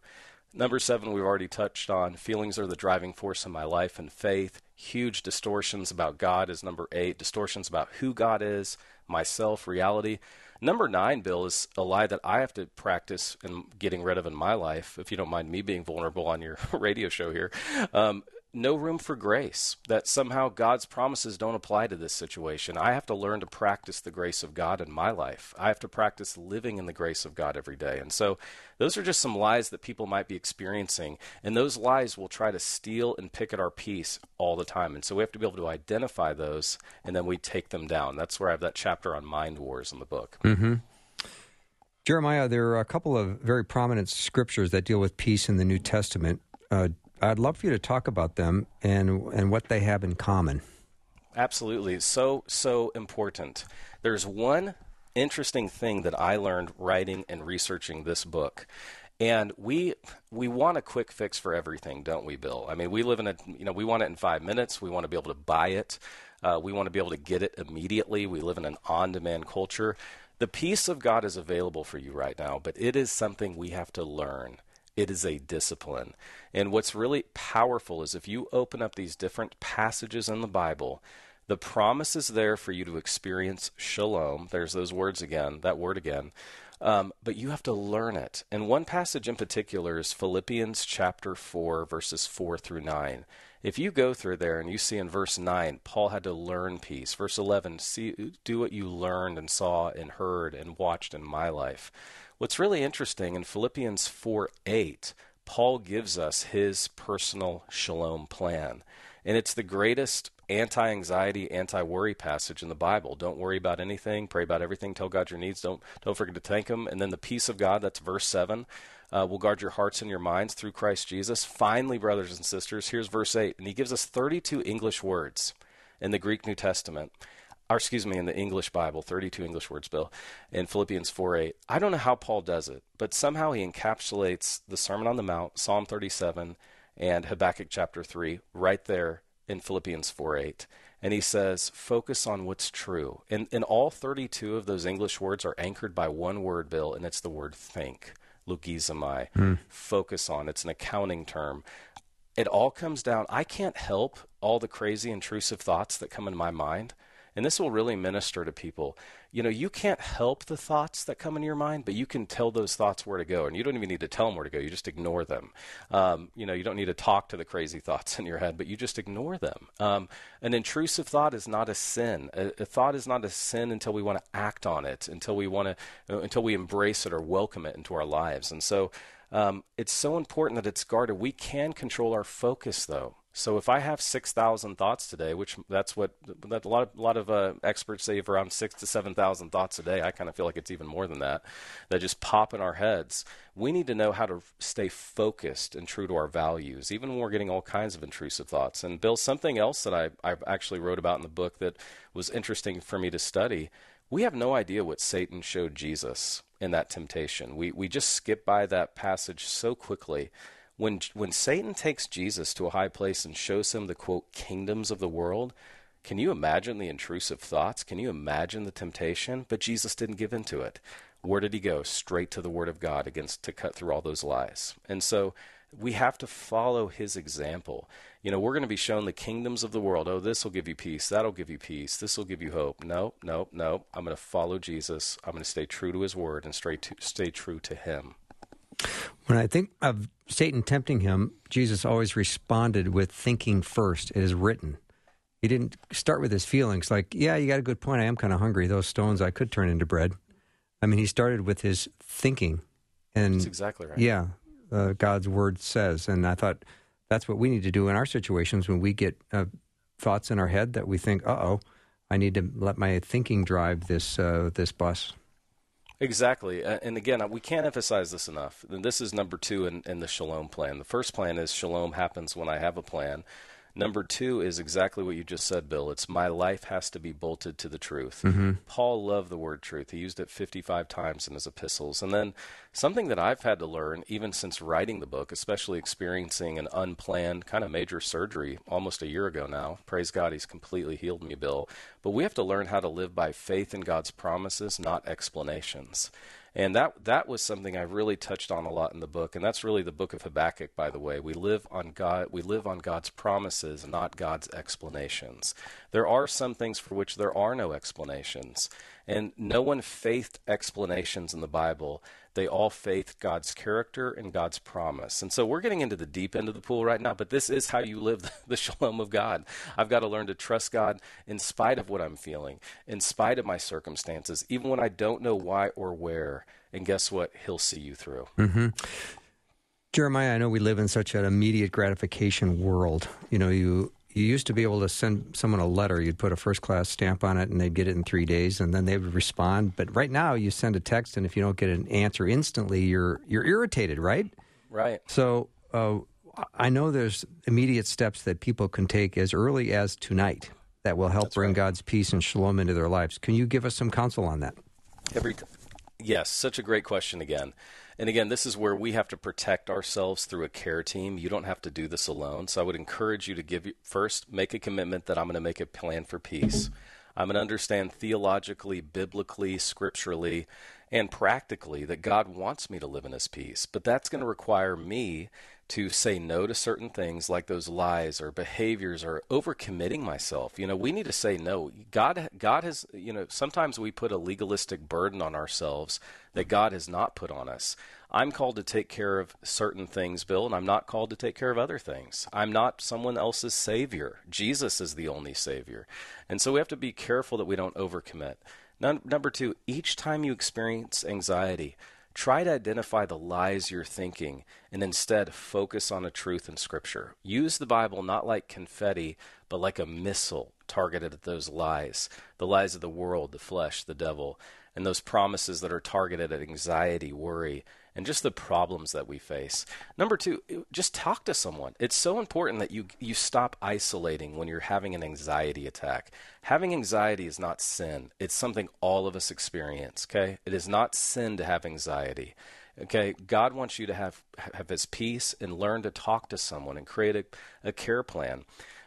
Number seven, we've already touched on. Feelings are the driving force in my life and faith. Huge distortions about God is number eight. Distortions about who God is, myself, reality. Number nine, Bill, is a lie that I have to practice and getting rid of in my life, if you don't mind me being vulnerable on your (laughs) radio show here. Um, no room for grace, that somehow God's promises don't apply to this situation. I have to learn to practice the grace of God in my life. I have to practice living in the grace of God every day. And so those are just some lies that people might be experiencing. And those lies will try to steal and pick at our peace all the time. And so we have to be able to identify those and then we take them down. That's where I have that chapter on mind wars in the book. Mm-hmm. Jeremiah, there are a couple of very prominent scriptures that deal with peace in the New Testament. Uh, I'd love for you to talk about them and and what they have in common. Absolutely, so so important. There's one interesting thing that I learned writing and researching this book. And we we want a quick fix for everything, don't we, Bill? I mean, we live in a you know we want it in five minutes. We want to be able to buy it. Uh, we want to be able to get it immediately. We live in an on-demand culture. The peace of God is available for you right now, but it is something we have to learn. It is a discipline. And what's really powerful is if you open up these different passages in the Bible, the promise is there for you to experience shalom. There's those words again, that word again. Um, but you have to learn it. And one passage in particular is Philippians chapter 4, verses 4 through 9. If you go through there and you see in verse 9, Paul had to learn peace. Verse 11, see, do what you learned and saw and heard and watched in my life. What's really interesting in Philippians 4 8, Paul gives us his personal shalom plan. And it's the greatest anti anxiety, anti worry passage in the Bible. Don't worry about anything, pray about everything, tell God your needs, don't, don't forget to thank Him. And then the peace of God, that's verse 7, uh, will guard your hearts and your minds through Christ Jesus. Finally, brothers and sisters, here's verse 8. And he gives us 32 English words in the Greek New Testament or excuse me, in the English Bible, 32 English words, Bill, in Philippians 4 8. I don't know how Paul does it, but somehow he encapsulates the Sermon on the Mount, Psalm 37, and Habakkuk chapter 3 right there in Philippians 4 8. And he says, focus on what's true. And, and all 32 of those English words are anchored by one word, Bill, and it's the word think. Logizomai. Mm. Focus on. It's an accounting term. It all comes down. I can't help all the crazy, intrusive thoughts that come in my mind and this will really minister to people. You know, you can't help the thoughts that come in your mind, but you can tell those thoughts where to go. And you don't even need to tell them where to go. You just ignore them. Um, you know, you don't need to talk to the crazy thoughts (laughs) in your head, but you just ignore them. Um, an intrusive thought is not a sin. A, a, thought is not a sin until we want to act on it, until we want to, uh, until we embrace it or welcome it into our lives. And so, um, it's so important that it's guarded. We can control our focus, though. So if I have six thousand thoughts today, which that's what that a lot of a lot of uh, experts say around six to seven thousand thoughts a day. I kind of feel like it's even more than that. That just pop in our heads. We need to know how to stay focused and true to our values, even when we're getting all kinds of intrusive thoughts. And Bill, something else that I I actually wrote about in the book that was interesting for me to study We have no idea what Satan showed Jesus in that temptation. We, we just skip by that passage so quickly. When, when Satan takes Jesus to a high place and shows him the quote, kingdoms of the world, can you imagine the intrusive thoughts? Can you imagine the temptation? But Jesus didn't give in to it. Where did he go? Straight to the Word of God against to cut through all those lies. And so we have to follow his example. You know, we're going to be shown the kingdoms of the world. Oh, this will give you peace. That'll give you peace. This will give you hope. No, no, no. I'm going to follow Jesus. I'm going to stay true to his word and stay, to, stay true to him. When I think of Satan tempting him, Jesus always responded with thinking first. It is written. He didn't start with his feelings like, yeah, you got a good point. I am kind of hungry. Those stones I could turn into bread. I mean, he started with his thinking. And That's exactly right. Yeah, uh, God's word says. And I thought that's what we need to do in our situations when we get uh, thoughts in our head that we think, uh oh, I need to let my thinking drive this uh, this bus. Exactly. And again, we can't emphasize this enough. And this is number two in, in the shalom plan. The first plan is shalom happens when I have a plan. Number two is exactly what you just said, Bill. It's my life has to be bolted to the truth. Mm-hmm. Paul loved the word truth. He used it 55 times in his epistles. And then something that I've had to learn, even since writing the book, especially experiencing an unplanned kind of major surgery almost a year ago now. Praise God, he's completely healed me, Bill. But we have to learn how to live by faith in God's promises, not explanations. And that that was something I really touched on a lot in the book, and that's really the book of Habakkuk, by the way. We live on God we live on God's promises, not God's explanations. There are some things for which there are no explanations. And no one faithed explanations in the Bible. They all faith God's character and God's promise. And so we're getting into the deep end of the pool right now, but this is how you live (laughs) the shalom of God. I've got to learn to trust God in spite of what I'm feeling, in spite of my circumstances, even when I don't know why or where. And guess what? He'll see you through. Mm-hmm. Jeremiah, I know we live in such an immediate gratification world. You know, you you used to be able to send someone a letter. You'd put a first class stamp on it and they'd get it in three days and then they would respond. But right now, you send a text and if you don't get an answer instantly, you're, you're irritated, right? Right. So uh, I know there's immediate steps that people can take as early as tonight that will help That's bring right. God's peace and shalom into their lives. Can you give us some counsel on that? Every, yes, such a great question again. And again, this is where we have to protect ourselves through a care team. You don't have to do this alone. So I would encourage you to give first make a commitment that I'm going to make a plan for peace. I'm going to understand theologically, biblically, scripturally, and practically that God wants me to live in his peace. But that's going to require me to say no to certain things like those lies or behaviors or overcommitting myself. You know, we need to say no. God God has, you know, sometimes we put a legalistic burden on ourselves that God has not put on us. I'm called to take care of certain things, Bill, and I'm not called to take care of other things. I'm not someone else's savior. Jesus is the only savior. And so we have to be careful that we don't overcommit. Number 2, each time you experience anxiety, Try to identify the lies you're thinking and instead focus on a truth in Scripture. Use the Bible not like confetti, but like a missile targeted at those lies the lies of the world, the flesh, the devil, and those promises that are targeted at anxiety, worry, and just the problems that we face. Number two, just talk to someone. It's so important that you you stop isolating when you're having an anxiety attack. Having anxiety is not sin. It's something all of us experience, okay? It is not sin to have anxiety. Okay, God wants you to have have his peace and learn to talk to someone and create a, a care plan.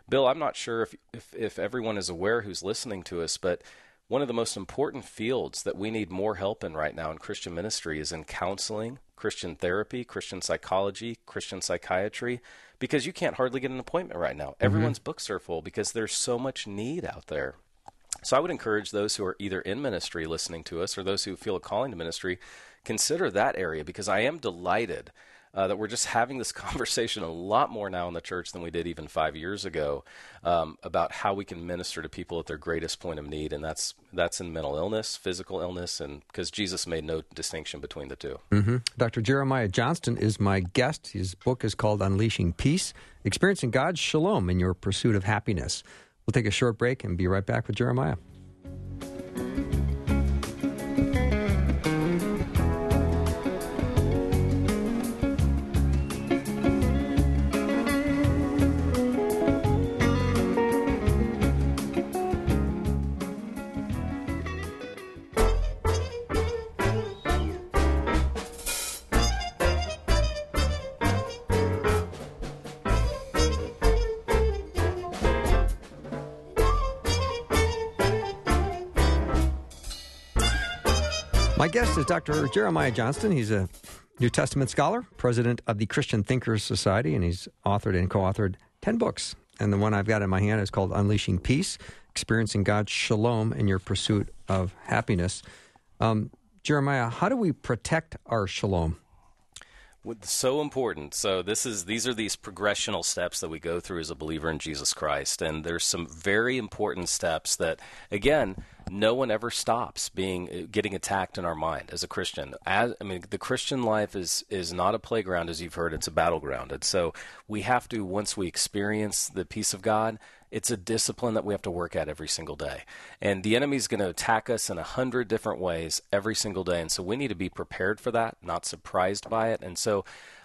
Bill, I'm not sure if, if if everyone is aware who's listening to us, but one of the most important fields that we need more help in right now in Christian ministry is in counseling, Christian therapy, Christian psychology, Christian psychiatry, because you can't hardly get an appointment right now. Mm-hmm. Everyone's books are full because there's so much need out there. So I would encourage those who are either in ministry listening to us or those who feel a calling to ministry, consider that area because I am delighted uh, that we're just having this (laughs) conversation a lot more now in the church than we did even five years ago um, about how we can minister to people at their greatest point of need, and that's that's in mental illness, physical illness, and because Jesus made no distinction between the 2 mm-hmm. Dr. Jeremiah Johnston is my guest. His book is called Unleashing Peace: Experiencing God's Shalom in Your Pursuit of Happiness. We'll take a short break and be right back with Jeremiah. Is Dr. Jeremiah Johnston. He's a New Testament scholar, president of the Christian Thinkers Society, and he's authored and co authored 10 books. And the one I've got in my hand is called Unleashing Peace Experiencing God's Shalom in Your Pursuit of Happiness. Um, Jeremiah, how do we protect our shalom? so important. So this is these are these progressional steps that we go through as a believer in Jesus Christ, and there's some very important steps that, again, no one ever stops being uh, getting attacked in our mind as a Christian. As, I mean, the Christian life is is not a playground, as you've heard; it's a battleground, and so we have to once we experience the peace of God it's a discipline that we have to work at every single day. And the enemy's going to attack us in a hundred different ways every single day. And so we need to be prepared for that, not surprised by it. And so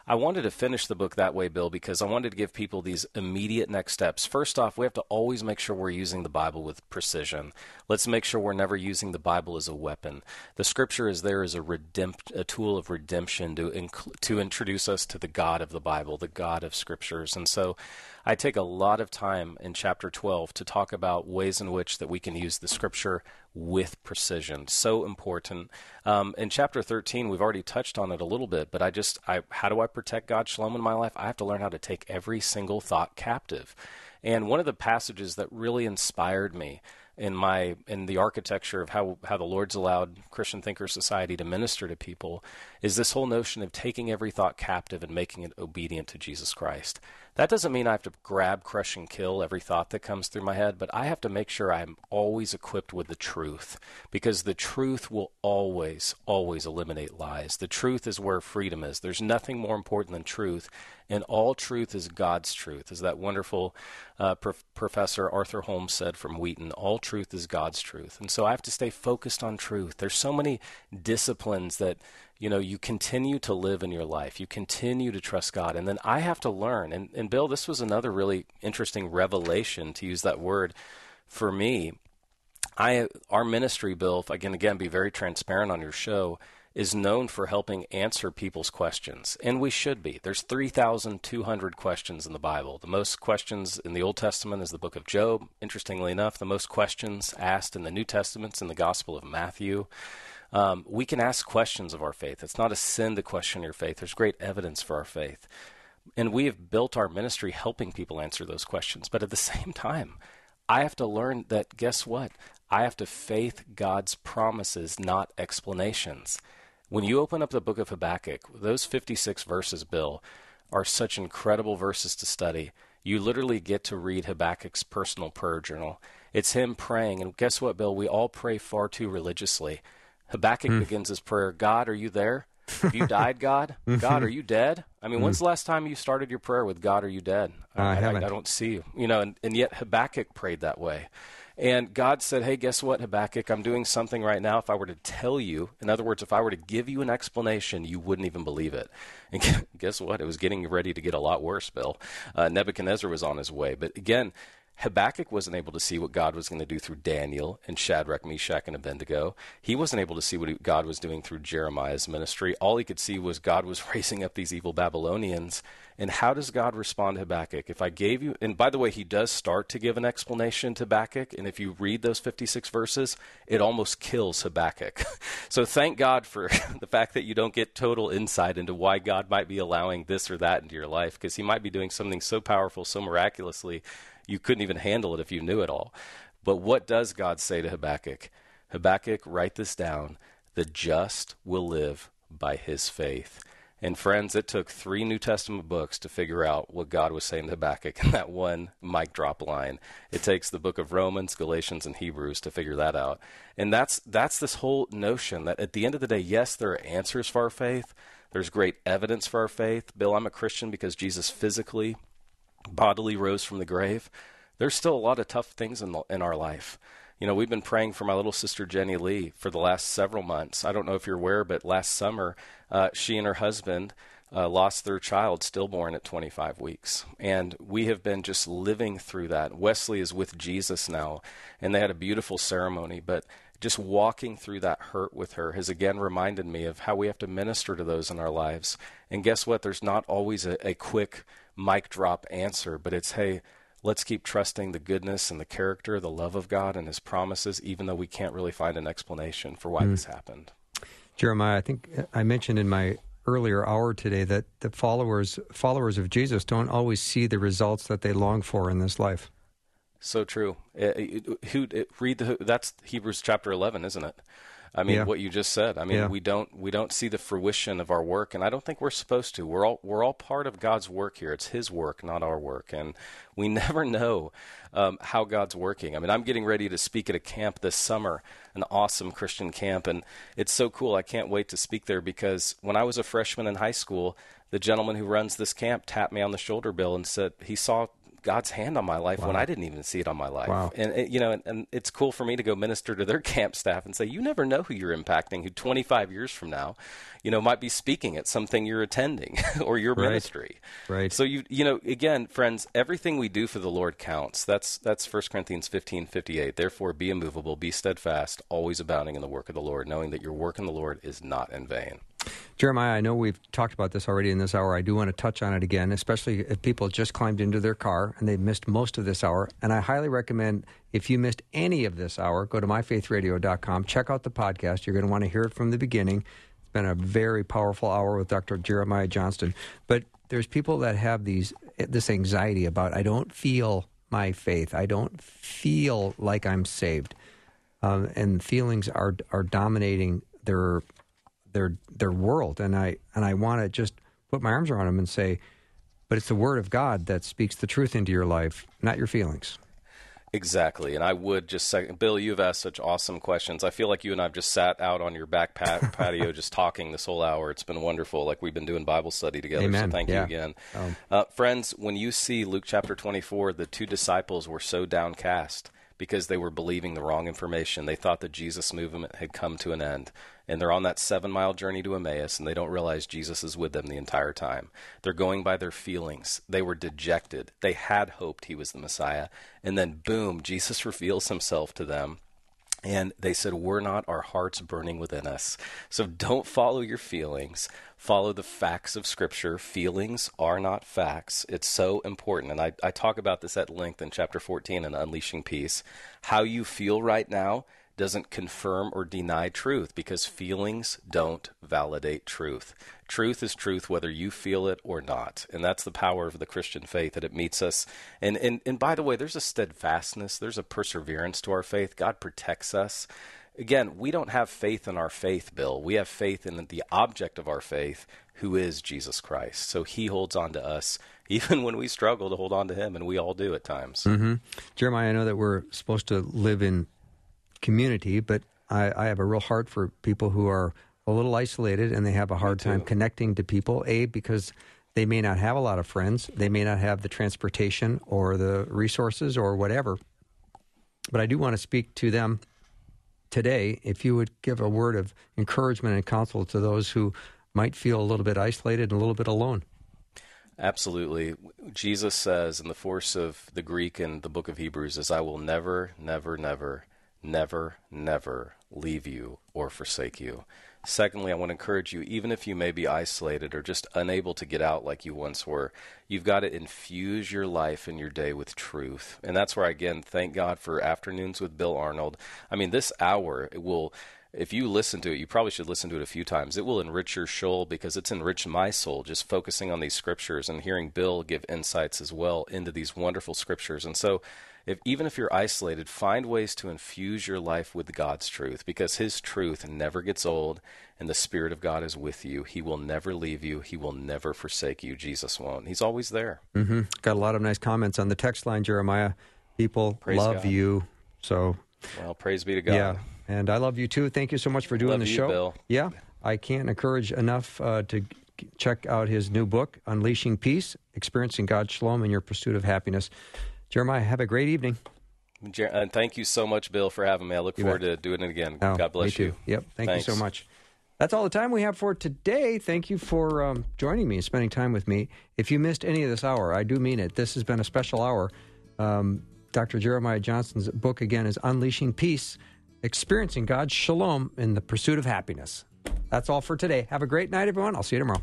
I wanted to finish the book that way, Bill, because I wanted to give people these immediate next steps. First off, we have to always make sure we're using the Bible with precision. Let's make sure we're never using the Bible as a weapon. The Scripture is there as a, a tool of redemption to inc- to introduce us to the God of the Bible, the God of Scriptures. And so, I take a lot of time in chapter 12 to talk about ways in which that we can use the Scripture with precision. So important. Um, in chapter 13, we've already touched on it a little bit, but I just, I, how do I protect God's shalom in my life? I have to learn how to take every single thought captive. And one of the passages that really inspired me in my in the architecture of how how the Lord's allowed Christian Thinker Society to minister to people is this whole notion of taking every thought captive and making it obedient to Jesus Christ. That doesn't mean I have to grab, crush, and kill every thought that comes through my head, but I have to make sure I'm always equipped with the truth because the truth will always, always eliminate lies. The truth is where freedom is. There's nothing more important than truth, and all truth is God's truth. As that wonderful uh, prof- professor Arthur Holmes said from Wheaton, all truth is God's truth. And so I have to stay focused on truth. There's so many disciplines that you know you continue to live in your life you continue to trust god. And then i have to learn and, and bill this was another really interesting revelation to use that word for me. I our ministry bill if i can again be very transparent on your show is known for helping answer people's questions and we should be. There's 3200 questions in the bible. The most questions in the old testament is the book of job interestingly enough. The most questions asked in the new testament's in the gospel of matthew um, we can ask questions of our faith. It's not a sin to question your faith. There's great evidence for our faith. And we have built our ministry helping people answer those questions. But at the (laughs) same time, I have to learn that guess what? I have to faith God's promises, not explanations. When you open up the book of Habakkuk, those 56 verses, Bill, are such incredible verses to study. You literally get to read Habakkuk's personal prayer journal. It's him praying. And guess what, Bill? We all pray far too religiously. Habakkuk mm. begins his prayer God, are you there? Have you (laughs) died, God? God, are you dead? I mean, mm. when's the last time you started your prayer with God, are you dead? Uh, I, I, I, don't see you. You know, and, and yet Habakkuk prayed that way. And God said, Hey, guess what, Habakkuk? I'm doing something right now. If I were to tell you, in other words, if I were to give you an explanation, you wouldn't even believe it. (laughs) And guess what? It was getting ready to get a lot worse, Bill. Uh, Nebuchadnezzar was on his way. But again, Habakkuk wasn't able to see what God was going to do through Daniel and Shadrach, Meshach, and Abednego. He wasn't able to see what God was doing through Jeremiah's ministry. All he could see was God was (laughs) raising up these evil Babylonians. And how does God respond to Habakkuk? If I gave you, and by the way, he does start to give an explanation to Habakkuk. And if you read those 56 verses, it almost kills Habakkuk. (laughs) so thank God for (laughs) the fact that you don't get total insight into why God might be allowing this or that into your life, because he might be doing something so powerful, so miraculously you couldn't even handle it if you knew it all. But what does God say to Habakkuk? Habakkuk, write this down. The just will live by his faith. And friends, it took three New Testament books to figure out what God was saying to Habakkuk in that one mic drop line. It takes the book of Romans, Galatians, and Hebrews to figure that out. And that's that's this whole notion that at the end of the day, yes, there are answers for our faith. There's great evidence for our faith. Bill, I'm a Christian because Jesus physically bodily rose from the grave, there's still a lot of tough things in, the, in our life. You know, we've been praying for my little sister Jenny Lee for the last several months. I don't know if you're aware, but last summer, uh, she and her husband uh, lost their child stillborn at 25 weeks. And we have been just living through that. Wesley is with Jesus now, and they had a beautiful ceremony. But just walking through that hurt with her has again reminded me of how we have to minister to those in our lives. And guess what? There's not always a, a quick mic drop answer, but it's, hey, let's keep trusting the goodness and the character, the love of God and His promises, even though we can't really find an explanation for why mm. this happened. Jeremiah, I think uh, I mentioned in my earlier hour today that the followers followers of Jesus don't always see the results that they long for in this life. So true. Eh, eh, who eh, read the that's Hebrews chapter 11, isn't it? I mean, yeah. what you just said. I mean, yeah. we don't we don't see the fruition of our work, and I don't think we're supposed to. We're all we're all part of God's work here. It's His work, not our work, and we (laughs) never know um, how God's working. I mean, I'm getting ready to speak at a camp this summer, an awesome Christian camp, and it's so cool. I can't wait to speak there because when I was a freshman in high school, the gentleman who runs this camp tapped me on the shoulder, Bill, and said he saw God's hand on my life wow. when I didn't even see it on my life. Wow. And you know, and, and, it's cool for me to go minister to their (laughs) camp staff and say, you never know who you're impacting. Who 25 years from now, you know, might be speaking at something you're attending (laughs) or your right. ministry. Right. So you you know, again, friends, everything we do for the Lord counts. That's that's 1 Corinthians 15:58. Therefore, be immovable, be steadfast, always abounding in the work of the Lord, knowing that your work in the Lord is not in vain. Jeremiah, I know we've talked about this already in this hour. I do want to touch on it again, especially if people just climbed into their car and they've missed most of this hour. And I highly recommend if you missed any of this hour, go to myfaithradio.com, check out the podcast. You're going to want to hear it from the beginning. It's been a very powerful hour with Dr. Jeremiah Johnston. But there's people that have these this anxiety about I don't feel my faith. I don't feel like I'm saved. Um, and feelings are are dominating their their their world, and I and I want to just put my arms around them and say, but it's the Word of God that speaks the truth into your life, not your feelings. Exactly, and I would just say, Bill, you've asked such awesome questions. I feel like you and I've just sat out on your back pat- (laughs) patio, just talking this whole hour. It's been wonderful. Like we've been doing Bible study together. Amen. So thank yeah. you again, um, uh, friends. When you see Luke chapter twenty-four, the two disciples were so downcast because they were believing the wrong information. They thought the Jesus movement had come to an end. And they're on that seven mile journey to Emmaus, and they don't realize Jesus is with them the entire time. They're going by their feelings. They were dejected. They had hoped he was the Messiah. And then, boom, Jesus reveals himself to them and they said, We're not our hearts burning within us. So don't follow your feelings. Follow the facts of Scripture. Feelings are not facts. It's so important. And I, I talk about this at length in chapter 14 in Unleashing Peace. How you feel right now doesn't confirm or deny truth because feelings don't validate truth. Truth is truth whether you feel it or not. And that's the power of the Christian faith that it meets us. And, and, and by the way, there's a steadfastness, there's a perseverance to our faith. God protects us. Again, we don't have faith in our faith, Bill. We have faith in the object of our faith, who is Jesus Christ. So he holds on to us (laughs) even when we struggle to hold on to him, and we all do at times. Mm-hmm. Jeremiah, I know that we're supposed to live in community, but I, I, have a real heart for people who are a little isolated and they have a hard time connecting to people. A, because they may not have a lot of friends, they may not have the transportation or the resources or whatever. But I do want to speak to them today. If you would give a word of encouragement and counsel to those who might feel a little bit isolated and a little bit alone. Absolutely. Jesus says in the force of the Greek in the book of Hebrews is I will never, never, never never, never leave you or forsake you. Secondly, I want to encourage you, even if you may be isolated or just unable to get out like you once were, you've got to infuse your life and your day with truth. And that's where, again, thank God for Afternoons with Bill Arnold. I mean, this hour it will if you listen to it, you probably should listen to it a few times. It will enrich your soul because it's enriched my soul just focusing on these scriptures and hearing Bill give insights as well into these wonderful scriptures. And so if even if you're isolated, find ways to infuse your life with God's truth because his truth never gets old and the spirit of God is with you. He will never leave you. He will never forsake you. Jesus won't. He's always there. Mm-hmm. Got a lot of nice comments on the text line, Jeremiah. People praise love God. you. So, well, praise be to God. Yeah, and I love you too. Thank you so much for doing love the you, show. Bill. Yeah, I can't encourage enough uh, to check out his new book, Unleashing Peace: Experiencing God's Shalom in Your Pursuit of Happiness. Jeremiah, have a great evening. And thank you so much, Bill, for having me. I look You forward bet. to doing it again. Oh, God bless you. Yep. Thank Thanks. you so much. That's all the time we have for today. Thank you for um, joining me and spending time with me. If you missed any of this hour, I do mean it. This has been a special hour. Um, Dr. Jeremiah Johnson's book again is Unleashing Peace, Experiencing God's Shalom in the Pursuit of Happiness. That's all for today. Have a great night, everyone. I'll see you tomorrow.